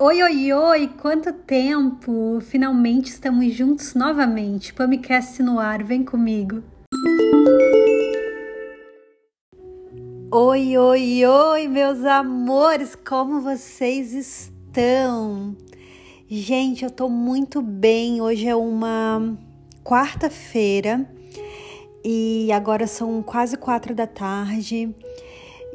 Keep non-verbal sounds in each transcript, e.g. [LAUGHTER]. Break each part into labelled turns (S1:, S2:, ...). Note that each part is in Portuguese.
S1: Oi, oi, oi! Quanto tempo! Finalmente estamos juntos novamente. Pamicast no ar, vem comigo. Oi, oi, oi, meus amores! Como vocês estão? Gente, eu tô muito bem. Hoje é uma quarta-feira e agora são quase quatro da tarde.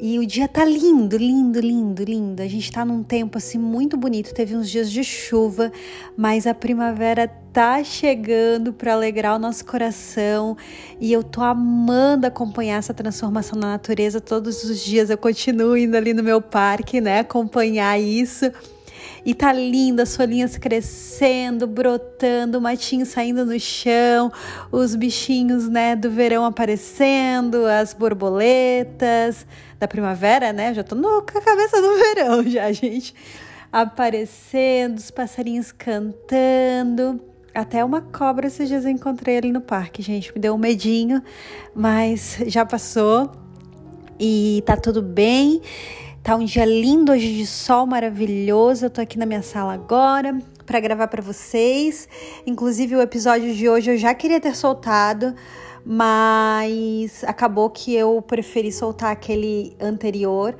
S1: E o dia tá lindo, lindo, lindo, lindo. A gente tá num tempo assim muito bonito. Teve uns dias de chuva, mas a primavera tá chegando para alegrar o nosso coração. E eu tô amando acompanhar essa transformação na natureza todos os dias. Eu continuo indo ali no meu parque, né, acompanhar isso. E tá linda, as folhinhas crescendo, brotando, o matinho saindo no chão, os bichinhos, né, do verão aparecendo, as borboletas da primavera, né? Já tô no, com a cabeça do verão já, [LAUGHS] gente. Aparecendo, os passarinhos cantando. Até uma cobra esses dias eu encontrei ali no parque, gente. Me deu um medinho, mas já passou e tá tudo bem. Tá um dia lindo hoje de sol maravilhoso. Eu tô aqui na minha sala agora para gravar para vocês. Inclusive o episódio de hoje eu já queria ter soltado, mas acabou que eu preferi soltar aquele anterior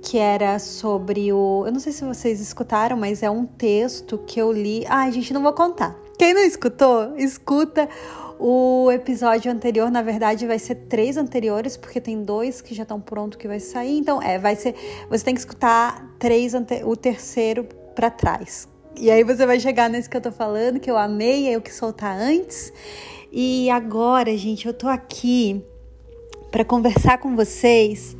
S1: que era sobre o. Eu não sei se vocês escutaram, mas é um texto que eu li. Ai, gente, não vou contar. Quem não escutou, escuta o episódio anterior, na verdade, vai ser três anteriores, porque tem dois que já estão prontos que vai sair. Então, é, vai ser. Você tem que escutar três o terceiro para trás. E aí você vai chegar nesse que eu tô falando, que eu amei, é eu que soltar antes. E agora, gente, eu tô aqui para conversar com vocês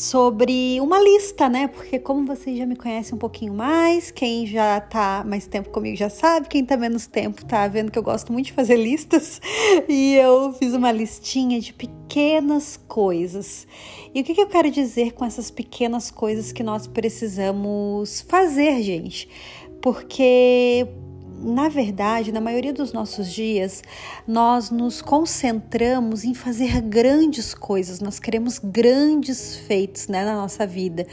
S1: sobre uma lista, né? Porque como vocês já me conhecem um pouquinho mais, quem já tá mais tempo comigo já sabe, quem tá menos tempo tá vendo que eu gosto muito de fazer [LAUGHS] listas. E eu fiz uma listinha de pequenas coisas. E o que, que eu quero dizer com essas pequenas coisas que nós precisamos fazer, gente? Porque na verdade, na maioria dos nossos dias, nós nos concentramos em fazer grandes coisas, nós queremos grandes feitos né, na nossa vida,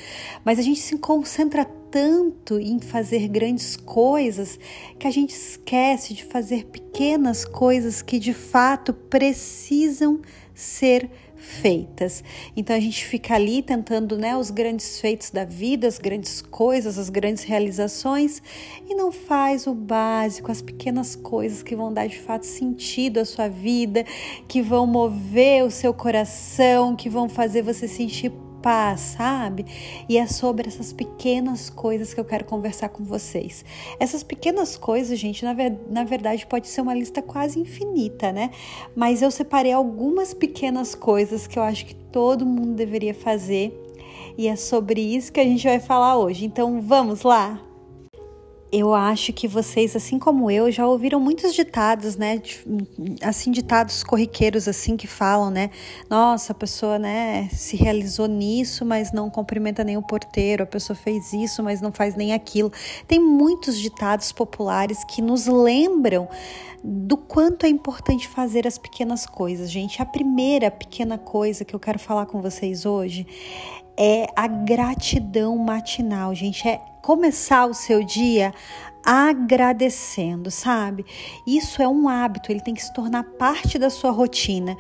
S1: mas a gente se concentra tanto em fazer grandes coisas que a gente esquece de fazer pequenas coisas que de fato precisam ser feitas feitas. Então a gente fica ali tentando, né, os grandes feitos da vida, as grandes coisas, as grandes realizações e não faz o básico, as pequenas coisas que vão dar de fato sentido à sua vida, que vão mover o seu coração, que vão fazer você sentir paz, sabe? E é sobre essas pequenas coisas que eu quero conversar com vocês. Essas pequenas coisas, gente, na, ver, na verdade pode ser uma lista quase infinita, né? Mas eu separei algumas pequenas coisas que eu acho que todo mundo deveria fazer. E é sobre isso que a gente vai falar hoje. Então vamos lá? Eu acho que vocês, assim como eu, já ouviram muitos ditados, né? Assim, ditados corriqueiros, assim, que falam, né? Nossa, a pessoa, né, se realizou nisso, mas não cumprimenta nem o porteiro, a pessoa fez isso, mas não faz nem aquilo. Tem muitos ditados populares que nos lembram do quanto é importante fazer as pequenas coisas, gente. A primeira pequena coisa que eu quero falar com vocês hoje é a gratidão matinal, gente. É começar o seu dia agradecendo, sabe? Isso é um hábito, ele tem que se tornar parte da sua rotina.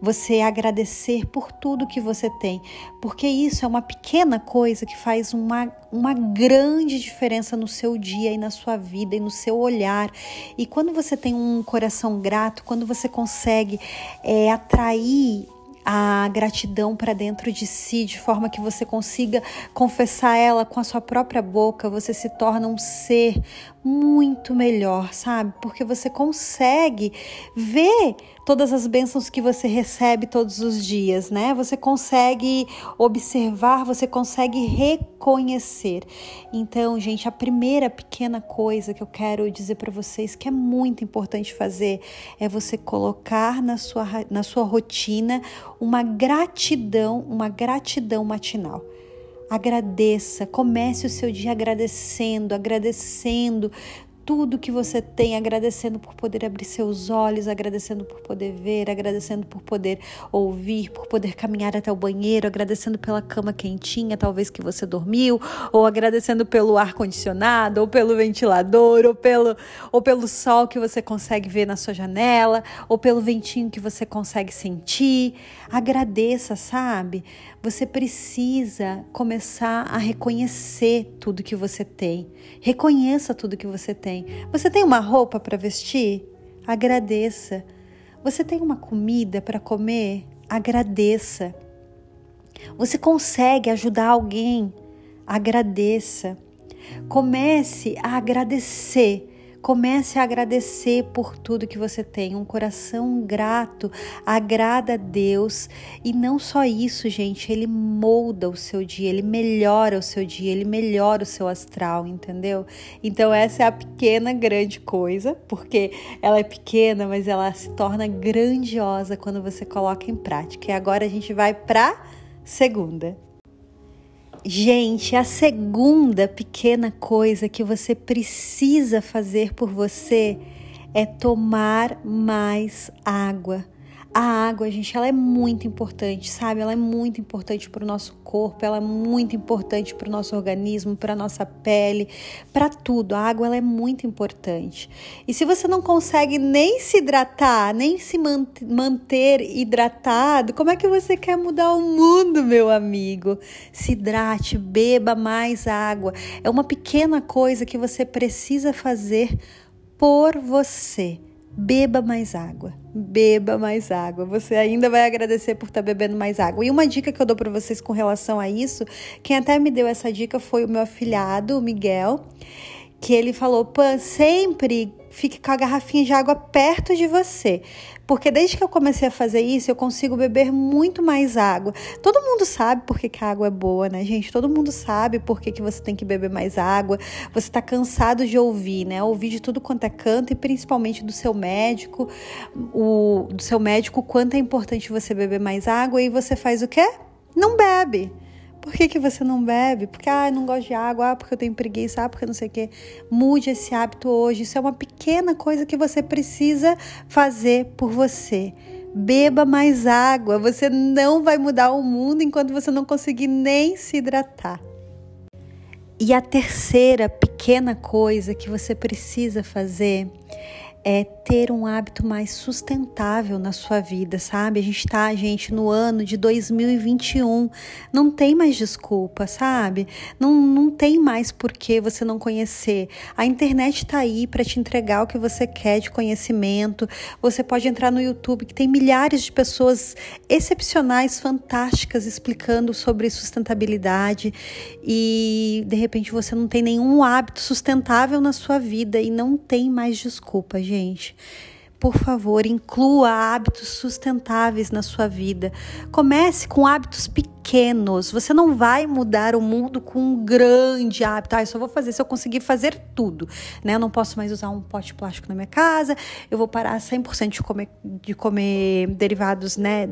S1: Você agradecer por tudo que você tem, porque isso é uma pequena coisa que faz uma, uma grande diferença no seu dia e na sua vida e no seu olhar. E quando você tem um coração grato, quando você consegue é, atrair a gratidão para dentro de si, de forma que você consiga confessar ela com a sua própria boca, você se torna um ser muito melhor, sabe? Porque você consegue ver todas as bênçãos que você recebe todos os dias, né? Você consegue observar, você consegue reconhecer. Então, gente, a primeira pequena coisa que eu quero dizer para vocês que é muito importante fazer é você colocar na sua, na sua rotina uma gratidão, uma gratidão matinal. Agradeça, comece o seu dia agradecendo, agradecendo tudo que você tem, agradecendo por poder abrir seus olhos, agradecendo por poder ver, agradecendo por poder ouvir, por poder caminhar até o banheiro, agradecendo pela cama quentinha, talvez que você dormiu, ou agradecendo pelo ar condicionado, ou pelo ventilador, ou pelo ou pelo sol que você consegue ver na sua janela, ou pelo ventinho que você consegue sentir. Agradeça, sabe? Você precisa começar a reconhecer tudo que você tem. Reconheça tudo que você tem. Você tem uma roupa para vestir? Agradeça. Você tem uma comida para comer? Agradeça. Você consegue ajudar alguém? Agradeça. Comece a agradecer Comece a agradecer por tudo que você tem. Um coração grato agrada a Deus. E não só isso, gente, ele molda o seu dia, ele melhora o seu dia, ele melhora o seu astral, entendeu? Então, essa é a pequena, grande coisa, porque ela é pequena, mas ela se torna grandiosa quando você coloca em prática. E agora a gente vai para segunda. Gente, a segunda pequena coisa que você precisa fazer por você é tomar mais água. A água, gente, ela é muito importante, sabe? Ela é muito importante para o nosso corpo, ela é muito importante para o nosso organismo, para a nossa pele, para tudo. A água ela é muito importante. E se você não consegue nem se hidratar, nem se manter hidratado, como é que você quer mudar o mundo, meu amigo? Se hidrate, beba mais água. É uma pequena coisa que você precisa fazer por você. Beba mais água, beba mais água. Você ainda vai agradecer por estar tá bebendo mais água. E uma dica que eu dou para vocês com relação a isso, quem até me deu essa dica foi o meu afilhado, o Miguel, que ele falou: Pan, sempre fique com a garrafinha de água perto de você. Porque desde que eu comecei a fazer isso, eu consigo beber muito mais água. Todo mundo sabe por que, a água é boa, né, gente? Todo mundo sabe por que, que você tem que beber mais água. Você tá cansado de ouvir, né? Ouvir de tudo quanto é canto e principalmente do seu médico, o, do seu médico, quanto é importante você beber mais água e você faz o quê? Não bebe. Por que, que você não bebe? Porque ah, eu não gosto de água, ah, porque eu tenho preguiça, ah, porque não sei o quê. Mude esse hábito hoje. Isso é uma pequena coisa que você precisa fazer por você. Beba mais água. Você não vai mudar o mundo enquanto você não conseguir nem se hidratar. E a terceira pequena coisa que você precisa fazer é ter um hábito mais sustentável na sua vida, sabe? A gente tá, gente, no ano de 2021. Não tem mais desculpa, sabe? Não, não tem mais por que você não conhecer. A internet tá aí para te entregar o que você quer de conhecimento. Você pode entrar no YouTube, que tem milhares de pessoas excepcionais, fantásticas, explicando sobre sustentabilidade. E de repente você não tem nenhum hábito sustentável na sua vida e não tem mais desculpa, gente gente. Por favor, inclua hábitos sustentáveis na sua vida. Comece com hábitos pequenos. Você não vai mudar o mundo com um grande hábito. Ah, eu só vou fazer se eu conseguir fazer tudo. Né? Eu não posso mais usar um pote plástico na minha casa. Eu vou parar 100% de comer, de comer derivados né,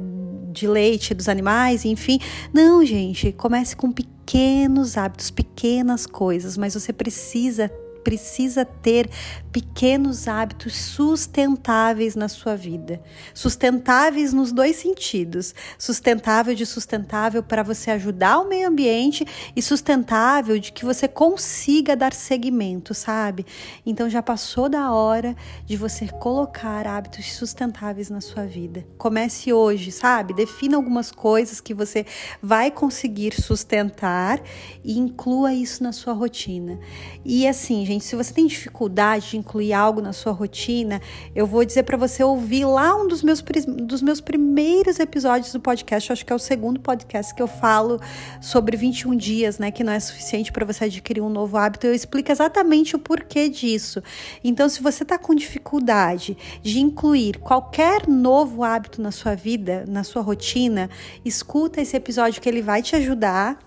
S1: de leite dos animais, enfim. Não, gente. Comece com pequenos hábitos, pequenas coisas. Mas você precisa precisa ter pequenos hábitos sustentáveis na sua vida. Sustentáveis nos dois sentidos: sustentável de sustentável para você ajudar o meio ambiente e sustentável de que você consiga dar seguimento, sabe? Então já passou da hora de você colocar hábitos sustentáveis na sua vida. Comece hoje, sabe? Defina algumas coisas que você vai conseguir sustentar e inclua isso na sua rotina. E assim, gente, se você tem dificuldade de incluir algo na sua rotina, eu vou dizer para você ouvir lá um dos meus, dos meus primeiros episódios do podcast, eu acho que é o segundo podcast que eu falo sobre 21 dias, né, que não é suficiente para você adquirir um novo hábito. Eu explico exatamente o porquê disso. Então, se você está com dificuldade de incluir qualquer novo hábito na sua vida, na sua rotina, escuta esse episódio que ele vai te ajudar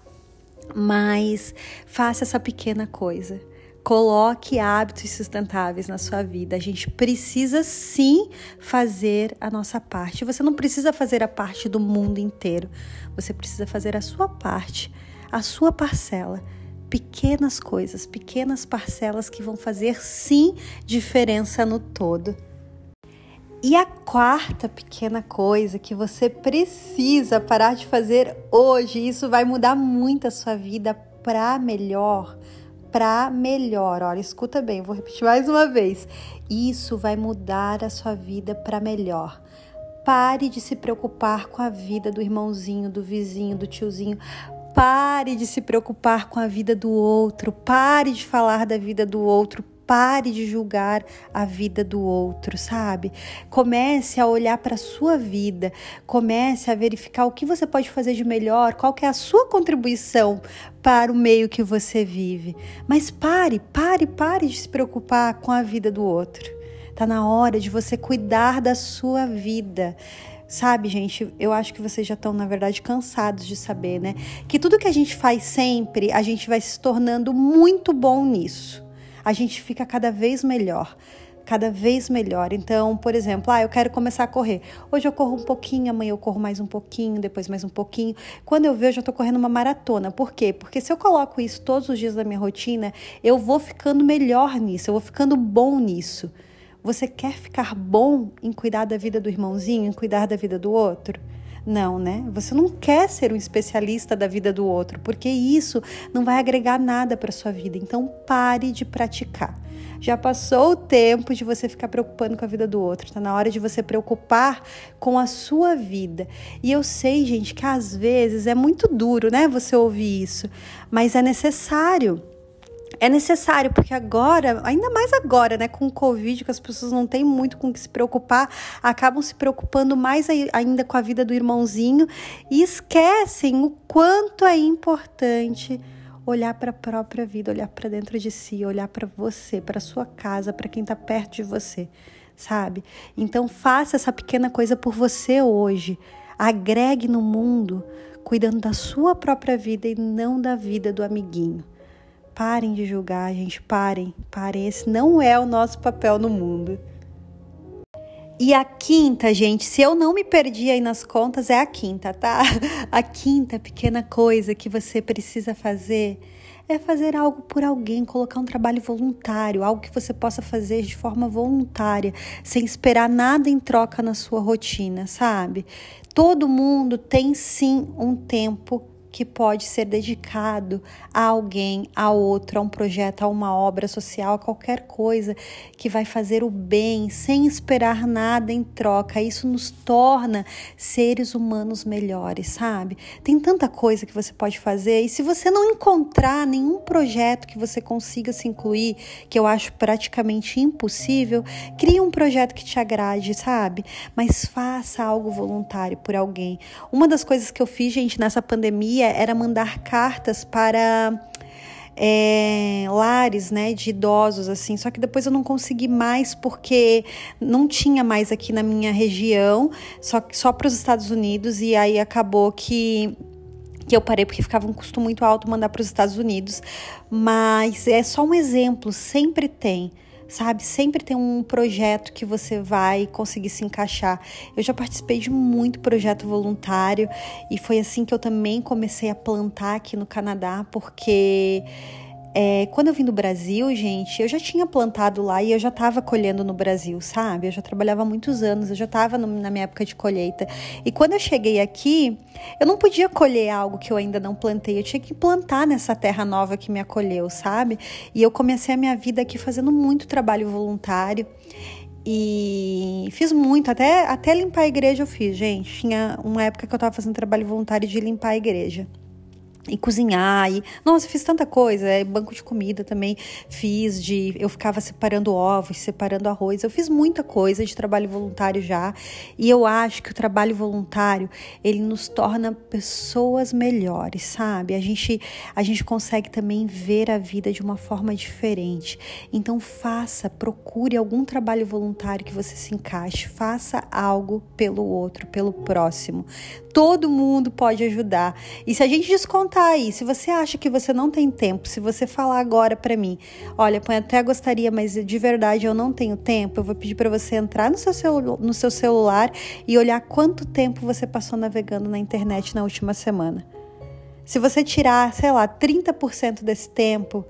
S1: mas faça essa pequena coisa. Coloque hábitos sustentáveis na sua vida. A gente precisa sim fazer a nossa parte. Você não precisa fazer a parte do mundo inteiro. Você precisa fazer a sua parte, a sua parcela pequenas coisas, pequenas parcelas que vão fazer sim diferença no todo. E a quarta pequena coisa que você precisa parar de fazer hoje, isso vai mudar muito a sua vida para melhor, para melhor. Olha, escuta bem, vou repetir mais uma vez. Isso vai mudar a sua vida para melhor. Pare de se preocupar com a vida do irmãozinho, do vizinho, do tiozinho. Pare de se preocupar com a vida do outro. Pare de falar da vida do outro. Pare de julgar a vida do outro, sabe? Comece a olhar para a sua vida, comece a verificar o que você pode fazer de melhor, qual é a sua contribuição para o meio que você vive. Mas pare, pare, pare de se preocupar com a vida do outro. Tá na hora de você cuidar da sua vida. Sabe, gente, eu acho que vocês já estão, na verdade, cansados de saber, né? Que tudo que a gente faz sempre, a gente vai se tornando muito bom nisso a gente fica cada vez melhor cada vez melhor. Então, por exemplo, ah, eu quero começar a correr. Hoje eu corro um pouquinho, amanhã eu corro mais um pouquinho, depois mais um pouquinho. Quando eu vejo, eu tô correndo uma maratona. Por quê? Porque se eu coloco isso todos os dias da minha rotina, eu vou ficando melhor nisso, eu vou ficando bom nisso. Você quer ficar bom em cuidar da vida do irmãozinho, em cuidar da vida do outro? Não, né? Você não quer ser um especialista da vida do outro, porque isso não vai agregar nada para sua vida. Então pare de praticar. Já passou o tempo de você ficar preocupando com a vida do outro. Está na hora de você preocupar com a sua vida. E eu sei, gente, que às vezes é muito duro, né? Você ouvir isso, mas é necessário é necessário, porque agora, ainda mais agora, né, com o Covid, que as pessoas não têm muito com o que se preocupar, acabam se preocupando mais ainda com a vida do irmãozinho e esquecem o quanto é importante olhar para a própria vida, olhar para dentro de si, olhar para você, para sua casa, para quem está perto de você, sabe? Então faça essa pequena coisa por você hoje. Agregue no mundo, cuidando da sua própria vida e não da vida do amiguinho. Parem de julgar, gente, parem, parem. Esse não é o nosso papel no mundo. E a quinta, gente, se eu não me perdi aí nas contas, é a quinta, tá? [LAUGHS] A quinta pequena coisa que você precisa fazer é fazer algo por alguém, colocar um trabalho voluntário, algo que você possa fazer de forma voluntária, sem esperar nada em troca na sua rotina, sabe? Todo mundo tem sim um tempo que pode ser dedicado a alguém, a outro, a um projeto, a uma obra social, a qualquer coisa que vai fazer o bem sem esperar nada em troca. Isso nos torna seres humanos melhores, sabe? Tem tanta coisa que você pode fazer e se você não encontrar nenhum projeto que você consiga se incluir, que eu acho praticamente impossível, crie um projeto que te agrade, sabe? Mas faça algo voluntário por alguém. Uma das coisas que eu fiz, gente, nessa pandemia era mandar cartas para é, lares né, de idosos, assim. Só que depois eu não consegui mais porque não tinha mais aqui na minha região, só, só para os Estados Unidos, e aí acabou que que eu parei porque ficava um custo muito alto mandar para os Estados Unidos, mas é só um exemplo, sempre tem sabe? Sempre tem um projeto que você vai conseguir se encaixar. Eu já participei de muito projeto voluntário e foi assim que eu também comecei a plantar aqui no Canadá, porque é, quando eu vim do Brasil, gente, eu já tinha plantado lá e eu já estava colhendo no Brasil, sabe? Eu já trabalhava muitos anos, eu já estava na minha época de colheita. E quando eu cheguei aqui, eu não podia colher algo que eu ainda não plantei, eu tinha que plantar nessa terra nova que me acolheu, sabe? E eu comecei a minha vida aqui fazendo muito trabalho voluntário. E fiz muito, até, até limpar a igreja eu fiz, gente. Tinha uma época que eu estava fazendo trabalho voluntário de limpar a igreja e cozinhar e nossa fiz tanta coisa é, banco de comida também fiz de eu ficava separando ovos separando arroz eu fiz muita coisa de trabalho voluntário já e eu acho que o trabalho voluntário ele nos torna pessoas melhores sabe? A gente a gente consegue também ver a vida de uma forma diferente. Então faça procure algum trabalho voluntário que você se encaixe faça algo pelo outro pelo próximo. Todo mundo pode ajudar. E se a gente descontar tá aí. Se você acha que você não tem tempo, se você falar agora para mim, olha, eu até gostaria, mas de verdade eu não tenho tempo, eu vou pedir para você entrar no seu, no seu celular e olhar quanto tempo você passou navegando na internet na última semana. Se você tirar, sei lá, 30% desse tempo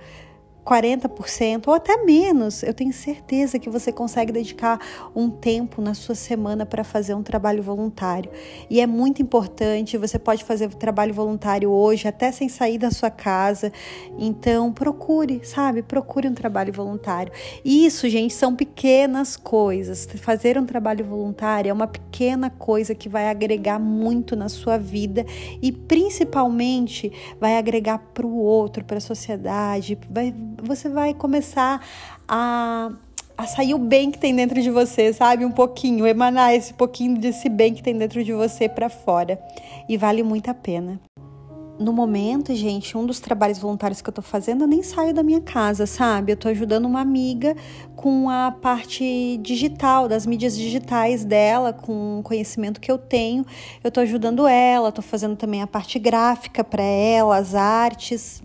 S1: 40% ou até menos, eu tenho certeza que você consegue dedicar um tempo na sua semana para fazer um trabalho voluntário. E é muito importante, você pode fazer trabalho voluntário hoje, até sem sair da sua casa. Então, procure, sabe? Procure um trabalho voluntário. Isso, gente, são pequenas coisas. Fazer um trabalho voluntário é uma pequena coisa que vai agregar muito na sua vida e principalmente vai agregar para o outro, para a sociedade, vai você vai começar a, a sair o bem que tem dentro de você, sabe? Um pouquinho, emanar esse pouquinho desse bem que tem dentro de você para fora. E vale muito a pena. No momento, gente, um dos trabalhos voluntários que eu tô fazendo, eu nem saio da minha casa, sabe? Eu tô ajudando uma amiga com a parte digital, das mídias digitais dela, com o conhecimento que eu tenho. Eu tô ajudando ela, tô fazendo também a parte gráfica para ela, as artes.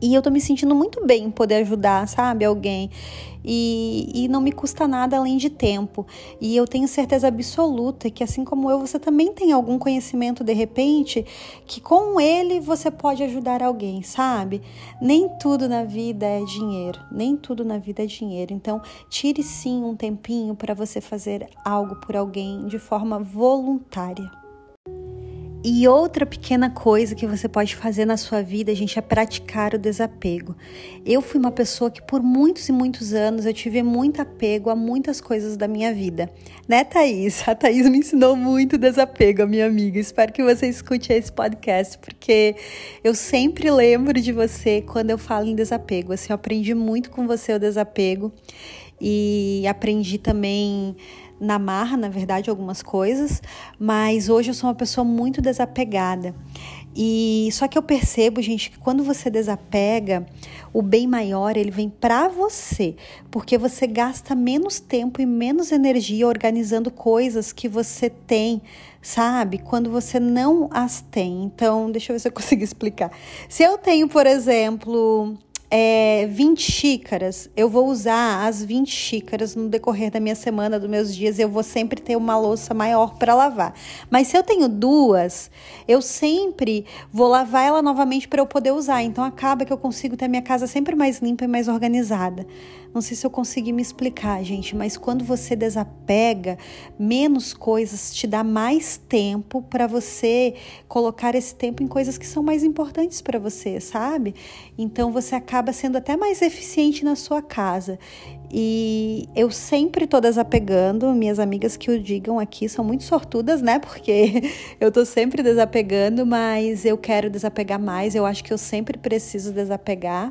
S1: E eu tô me sentindo muito bem em poder ajudar, sabe, alguém. E, e não me custa nada além de tempo. E eu tenho certeza absoluta que, assim como eu, você também tem algum conhecimento de repente que com ele você pode ajudar alguém, sabe? Nem tudo na vida é dinheiro, nem tudo na vida é dinheiro. Então, tire sim um tempinho para você fazer algo por alguém de forma voluntária. E outra pequena coisa que você pode fazer na sua vida, gente, é praticar o desapego. Eu fui uma pessoa que por muitos e muitos anos eu tive muito apego a muitas coisas da minha vida. Né, Thaís? A Thaís me ensinou muito desapego, a minha amiga. Espero que você escute esse podcast, porque eu sempre lembro de você quando eu falo em desapego. Assim, eu aprendi muito com você o desapego e aprendi também na marra, na verdade, algumas coisas, mas hoje eu sou uma pessoa muito desapegada. E só que eu percebo, gente, que quando você desapega, o bem maior ele vem para você, porque você gasta menos tempo e menos energia organizando coisas que você tem, sabe? Quando você não as tem. Então, deixa eu ver se eu consigo [LAUGHS] explicar. Se eu tenho, por exemplo, é, 20 xícaras, eu vou usar as 20 xícaras no decorrer da minha semana, dos meus dias, eu vou sempre ter uma louça maior para lavar. Mas se eu tenho duas, eu sempre vou lavar ela novamente para eu poder usar. Então acaba que eu consigo ter a minha casa sempre mais limpa e mais organizada. Não sei se eu consegui me explicar, gente, mas quando você desapega, menos coisas te dá mais tempo para você colocar esse tempo em coisas que são mais importantes para você, sabe? Então você acaba sendo até mais eficiente na sua casa. E eu sempre tô desapegando, minhas amigas que o digam aqui são muito sortudas, né? Porque [LAUGHS] eu tô sempre desapegando, mas eu quero desapegar mais, eu acho que eu sempre preciso desapegar.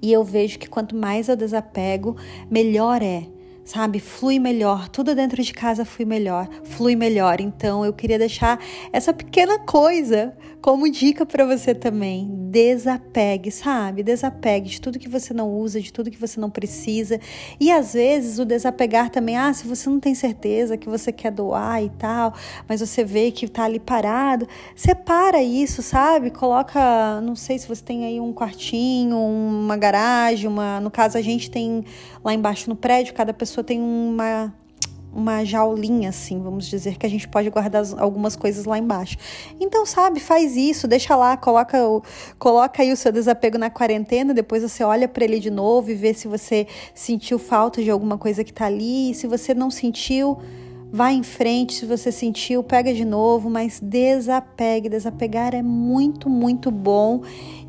S1: E eu vejo que quanto mais eu desapego, melhor é sabe? Flui melhor, tudo dentro de casa flui melhor, flui melhor. Então eu queria deixar essa pequena coisa como dica para você também. Desapegue, sabe? Desapegue de tudo que você não usa, de tudo que você não precisa. E às vezes o desapegar também, ah, se você não tem certeza que você quer doar e tal, mas você vê que tá ali parado, separa isso, sabe? Coloca, não sei se você tem aí um quartinho, uma garagem, uma, no caso a gente tem lá embaixo no prédio, cada pessoa tem uma uma jaulinha, assim, vamos dizer, que a gente pode guardar algumas coisas lá embaixo. Então, sabe, faz isso, deixa lá, coloca, o, coloca aí o seu desapego na quarentena, depois você olha para ele de novo e vê se você sentiu falta de alguma coisa que tá ali. E se você não sentiu, Vá em frente, se você sentiu, pega de novo, mas desapegue. Desapegar é muito, muito bom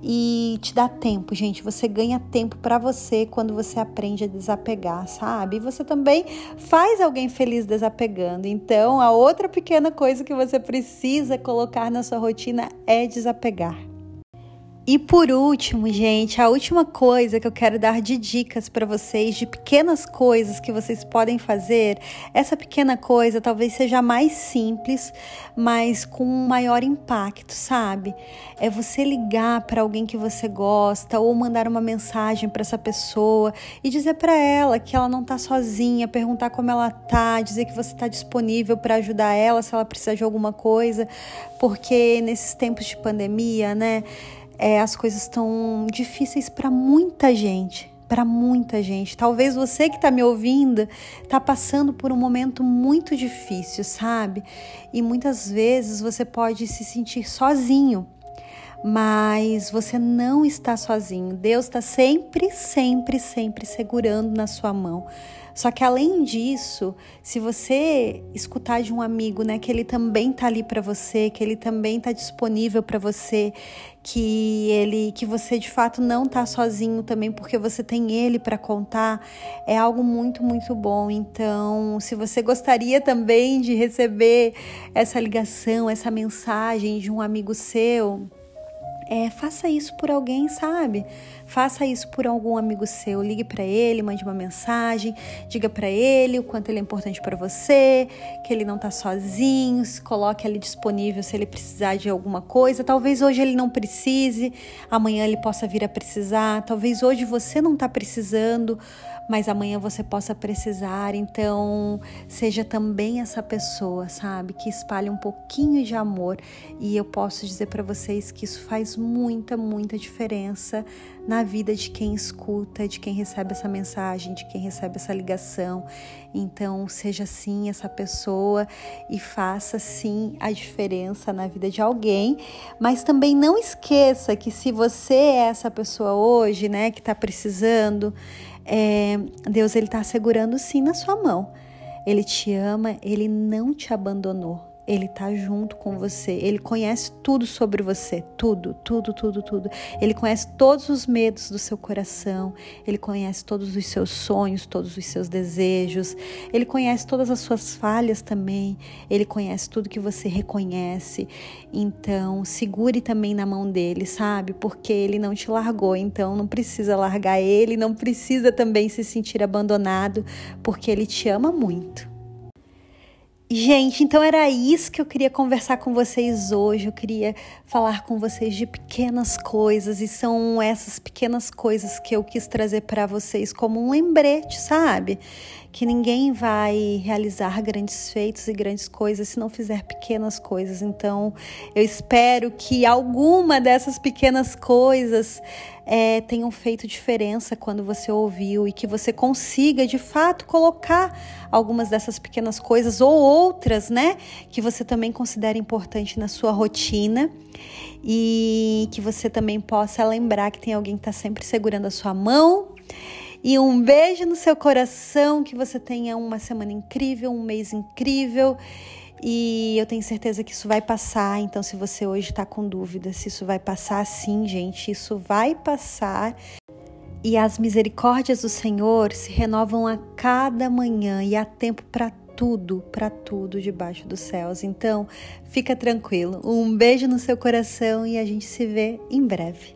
S1: e te dá tempo, gente. Você ganha tempo para você quando você aprende a desapegar, sabe? E você também faz alguém feliz desapegando. Então, a outra pequena coisa que você precisa colocar na sua rotina é desapegar. E por último, gente, a última coisa que eu quero dar de dicas para vocês, de pequenas coisas que vocês podem fazer. Essa pequena coisa talvez seja mais simples, mas com um maior impacto, sabe? É você ligar para alguém que você gosta ou mandar uma mensagem para essa pessoa e dizer para ela que ela não tá sozinha, perguntar como ela tá, dizer que você está disponível para ajudar ela se ela precisar de alguma coisa, porque nesses tempos de pandemia, né? É, as coisas estão difíceis para muita gente, para muita gente. Talvez você que está me ouvindo está passando por um momento muito difícil, sabe? E muitas vezes você pode se sentir sozinho. mas você não está sozinho. Deus está sempre, sempre, sempre segurando na sua mão. Só que além disso, se você escutar de um amigo, né, que ele também tá ali para você, que ele também tá disponível para você, que ele, que você de fato não tá sozinho também, porque você tem ele para contar, é algo muito, muito bom. Então, se você gostaria também de receber essa ligação, essa mensagem de um amigo seu, é, faça isso por alguém, sabe? Faça isso por algum amigo seu. Ligue para ele, mande uma mensagem, diga para ele o quanto ele é importante para você, que ele não está sozinho, se coloque ali disponível se ele precisar de alguma coisa. Talvez hoje ele não precise, amanhã ele possa vir a precisar. Talvez hoje você não está precisando, mas amanhã você possa precisar. Então, seja também essa pessoa, sabe, que espalhe um pouquinho de amor. E eu posso dizer para vocês que isso faz muita, muita diferença na vida de quem escuta, de quem recebe essa mensagem, de quem recebe essa ligação. Então, seja sim essa pessoa e faça sim a diferença na vida de alguém, mas também não esqueça que se você é essa pessoa hoje, né, que está precisando, é, Deus ele está segurando sim na sua mão. Ele te ama, ele não te abandonou. Ele está junto com você. Ele conhece tudo sobre você, tudo, tudo, tudo, tudo. Ele conhece todos os medos do seu coração. Ele conhece todos os seus sonhos, todos os seus desejos. Ele conhece todas as suas falhas também. Ele conhece tudo que você reconhece. Então, segure também na mão dele, sabe? Porque ele não te largou. Então, não precisa largar ele, não precisa também se sentir abandonado, porque ele te ama muito. Gente, então era isso que eu queria conversar com vocês hoje. Eu queria falar com vocês de pequenas coisas e são essas pequenas coisas que eu quis trazer para vocês como um lembrete, sabe? Que ninguém vai realizar grandes feitos e grandes coisas se não fizer pequenas coisas. Então, eu espero que alguma dessas pequenas coisas é, tenham feito diferença quando você ouviu e que você consiga de fato colocar algumas dessas pequenas coisas ou outras, né, que você também considera importante na sua rotina e que você também possa lembrar que tem alguém que está sempre segurando a sua mão. E um beijo no seu coração, que você tenha uma semana incrível, um mês incrível e eu tenho certeza que isso vai passar. Então, se você hoje está com dúvida se isso vai passar, sim, gente, isso vai passar. E as misericórdias do Senhor se renovam a cada manhã e há tempo para tudo, para tudo debaixo dos céus. Então, fica tranquilo. Um beijo no seu coração e a gente se vê em breve.